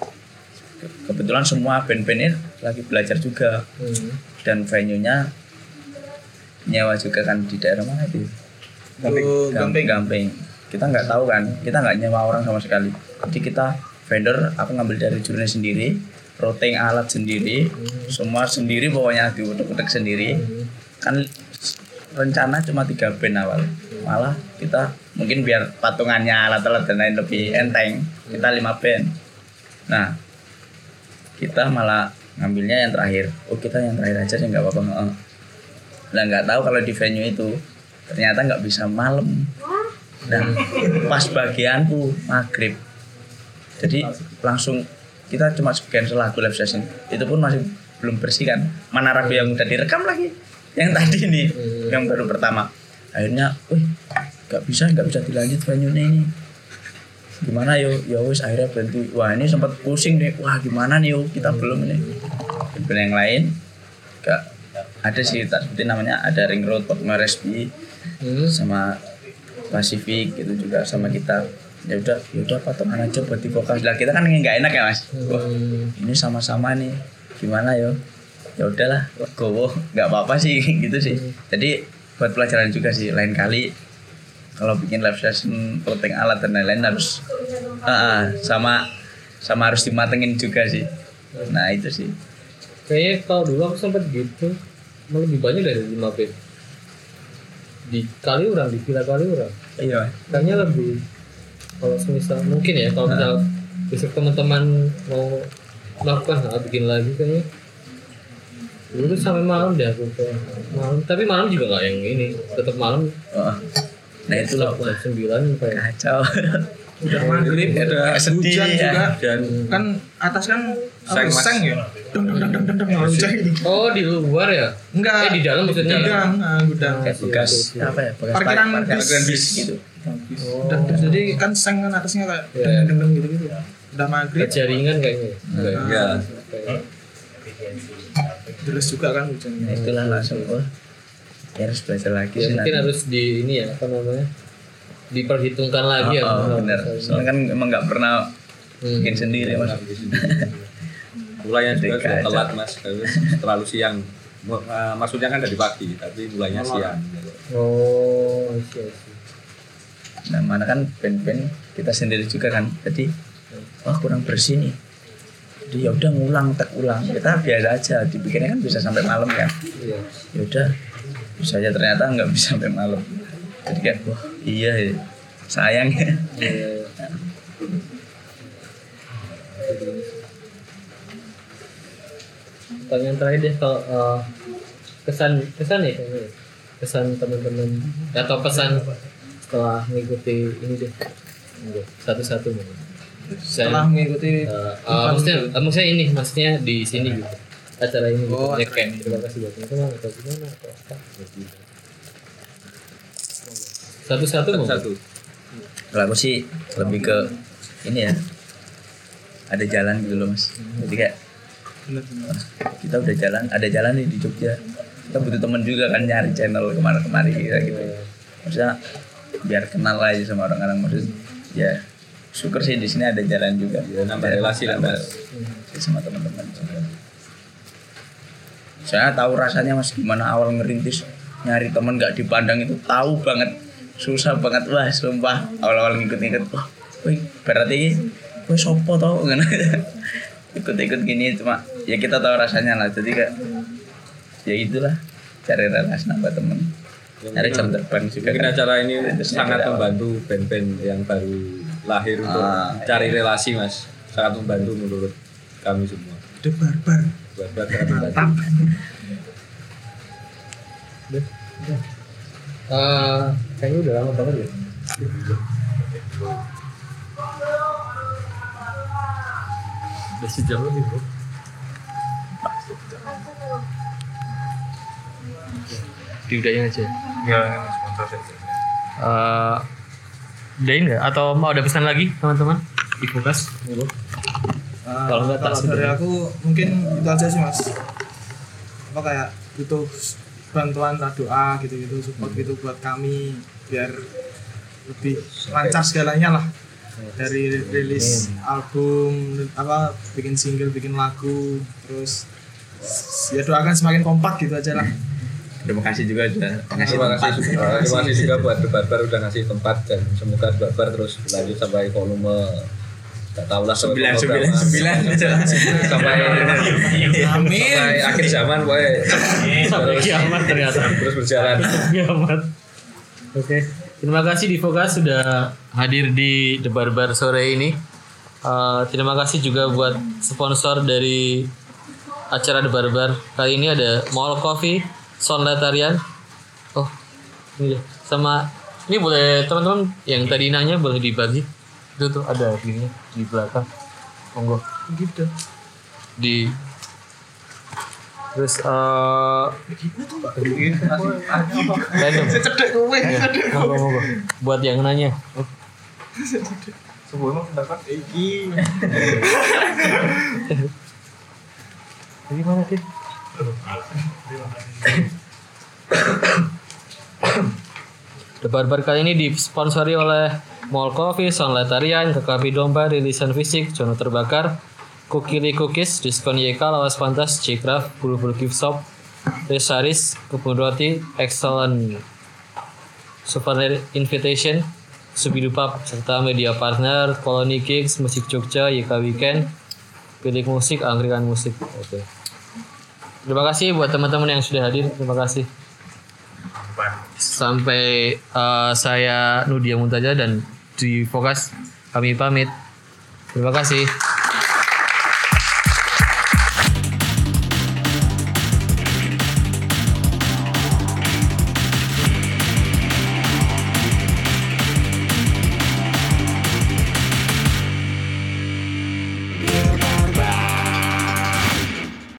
Ke- Kebetulan semua band-band ini lagi belajar juga. Hmm. Dan venue-nya nyewa juga kan di daerah mana itu? Oh, Gamping. Gamping. Kita nggak tahu kan, kita nggak nyewa orang sama sekali. Jadi kita vendor, aku ngambil dari jurnya sendiri, routing alat sendiri, semua sendiri pokoknya diutek-utek sendiri. Kan rencana cuma tiga band awal, malah kita mungkin biar patungannya alat-alat dan lain lebih enteng, kita lima band. Nah, kita malah ngambilnya yang terakhir. Oh kita yang terakhir aja sih nggak apa-apa. Lah nggak tahu kalau di venue itu ternyata nggak bisa malam. Dan pas bagianku maghrib. Jadi langsung kita cuma sebagian selagu live session. Itu pun masih belum bersih kan. Mana ragu yang udah direkam lagi. Yang tadi nih, yang baru pertama. Akhirnya, wih, nggak bisa, nggak bisa dilanjut venue ini. Gimana yo, ya wis akhirnya berhenti. Wah ini sempat pusing deh. Wah gimana nih yo, kita belum ini. Dan yang lain, nggak ada sih tak sebutin namanya ada ring road Pokemon Respi Hmm. sama Pacific gitu juga sama kita. Ya udah ya udah patungan aja buat di vokal. Lah kita kan nggak enak ya mas? Wah ini sama-sama nih. Gimana yo? Ya udahlah gowo nggak apa-apa sih gitu sih. Jadi buat pelajaran juga sih lain kali. Kalau bikin live session clothing alat dan lain-lain harus ah, sama sama harus dimatengin juga sih. Nah itu sih kayaknya kalau dulu aku sempat gitu. Lebih banyak dari lima band di kali orang di villa kali orang iya. Kayaknya lebih. Kalau semisal mungkin ya kalau misal besok teman-teman mau melakukan hal bikin lagi kayaknya. Dulu tuh sampai malam deh aku ke malam tapi malam juga nggak yang ini. Tetap malam. Oh. nah itu jam sembilan kayak kacau udah maghrib Udah sedih hujan ya. juga. Dan kan atas kan Seng, seng ya? Deng deng deng deng deng deng hujan. gitu oh di luar ya? Enggak. Eh di dalam maksudnya? gudang ah, gudang. Kayak bekas. apa ya? Bekas Parkiran par- bis. parkiran bis. gitu. Oh, jadi kan seng kan atasnya kayak Iya. deng deng deng gitu gitu udah maghrib. Jaringan kayaknya Kayak- ya kayak- jelas juga kan hujan nah itulah langsung oh ya harus belajar lagi ya mungkin nanti. harus di ini ya apa namanya diperhitungkan lagi ya. Oh, oh, kalau bener misalnya. soalnya kan emang nggak pernah Hmm. bikin sendiri mas. Mulainya juga sudah aja. telat mas terlalu siang. Eh, maksudnya kan dari pagi tapi mulainya siang. Oh I see, I see. nah mana kan band-band kita sendiri juga kan. Jadi wah kurang bersih nih. Jadi ya udah ngulang tak ulang. Kita biasa aja. Dibikinnya kan bisa sampai malam kan iya. Ya udah bisa aja ternyata nggak bisa sampai malam jadi kayak wah iya ya sayang ya. Pertanyaan terakhir deh kalau eh, kesan kesan ya kesan teman-teman atau pesan setelah mengikuti ini deh satu-satu mungkin. setelah mengikuti Eh, eh, maksudnya maksudnya ini maksudnya di sini gitu acara ini gitu. Oh, Ya, kayak terima kasih buat teman-teman atau gimana atau apa gitu. Satu-satu mungkin. satu kalau aku sih lebih ke ini ya. Ada jalan gitu loh mas. Jadi kayak kita udah jalan ada jalan nih di Jogja. Kita butuh temen juga kan nyari channel ke mana kemari gitu, gitu maksudnya biar kenal aja sama orang-orang. Maksud ya syukur sih di sini ada jalan juga. Ya, nambah relasi lah, Nambah Mas. sama teman-teman saya tahu rasanya mas gimana awal ngerintis nyari teman nggak dipandang itu tahu banget susah banget wah sumpah. Awal-awal ngikut-ngikut wah wih berarti wih sopo tau kan ikut-ikut gini cuma ya kita tahu rasanya lah. Jadi kayak ya itulah cari relasi nambah teman cari jam terbang juga Mungkin kan. acara ini sangat membantu band-band yang baru lahir untuk Ah, cari relasi mas. Sangat membantu menurut kami semua. Udah barbar. sangat membantu Eh, kayaknya udah lama banget ya. Udah sejam lebih bro. Diudahin aja. Ya, sponsor saja. Eh, udahin nggak? Atau mau ada pesan lagi teman-teman? Di Fukas? Ah, Kalau nggak, tak kalau sudah. dari aku mungkin itu aja sih mas apa kayak butuh bantuan doa gitu-gitu support gitu buat kami biar lebih lancar segalanya lah. Dari rilis album apa bikin single bikin lagu terus ya doakan semakin kompak gitu aja lah. Terima kasih juga sudah ngasih Terima kasih, terima kasih juga buat Barbar udah ngasih tempat dan semoga Barbar terus berlanjut sampai volume Gak tau lah sembilan sampai sembilan volume sembilan berapa. sampai sampai akhir zaman boy Sampai kiamat ternyata. terus berjalan kiamat. Oke. Terima kasih di Fokas sudah hadir di The Barbar sore ini. Eh, terima kasih juga buat sponsor dari acara The Barbar. Kali ini ada Mall Coffee, Sonletarian. Oh, ini. Sama ini boleh teman-teman yang tadi nanya boleh dibagi. Itu tuh ada gini di belakang. Monggo. gitu Di Terus eh random. cedek kowe Monggo, monggo. Buat yang nanya. iki Jadi mana sih? The Barbar kali ini disponsori oleh Mall Coffee, Sonletarian, Kekapi Domba, Rilisan Fisik, Jono Terbakar, Kukili Cookies, Diskon YK, Lawas Pantas, Cikraf, Bulu Bulu Gift Shop, Resaris, Kebun Roti, Excellent, Souvenir Invitation, Subidu Pub, serta media partner, Colony Gigs, Musik Jogja, YK Weekend, Bilik Musik, Angkringan Musik. Oke. Terima kasih buat teman-teman yang sudah hadir. Terima kasih. Sampai eh, saya Nudia Muntaja dan di Fokas kami pamit. Terima kasih.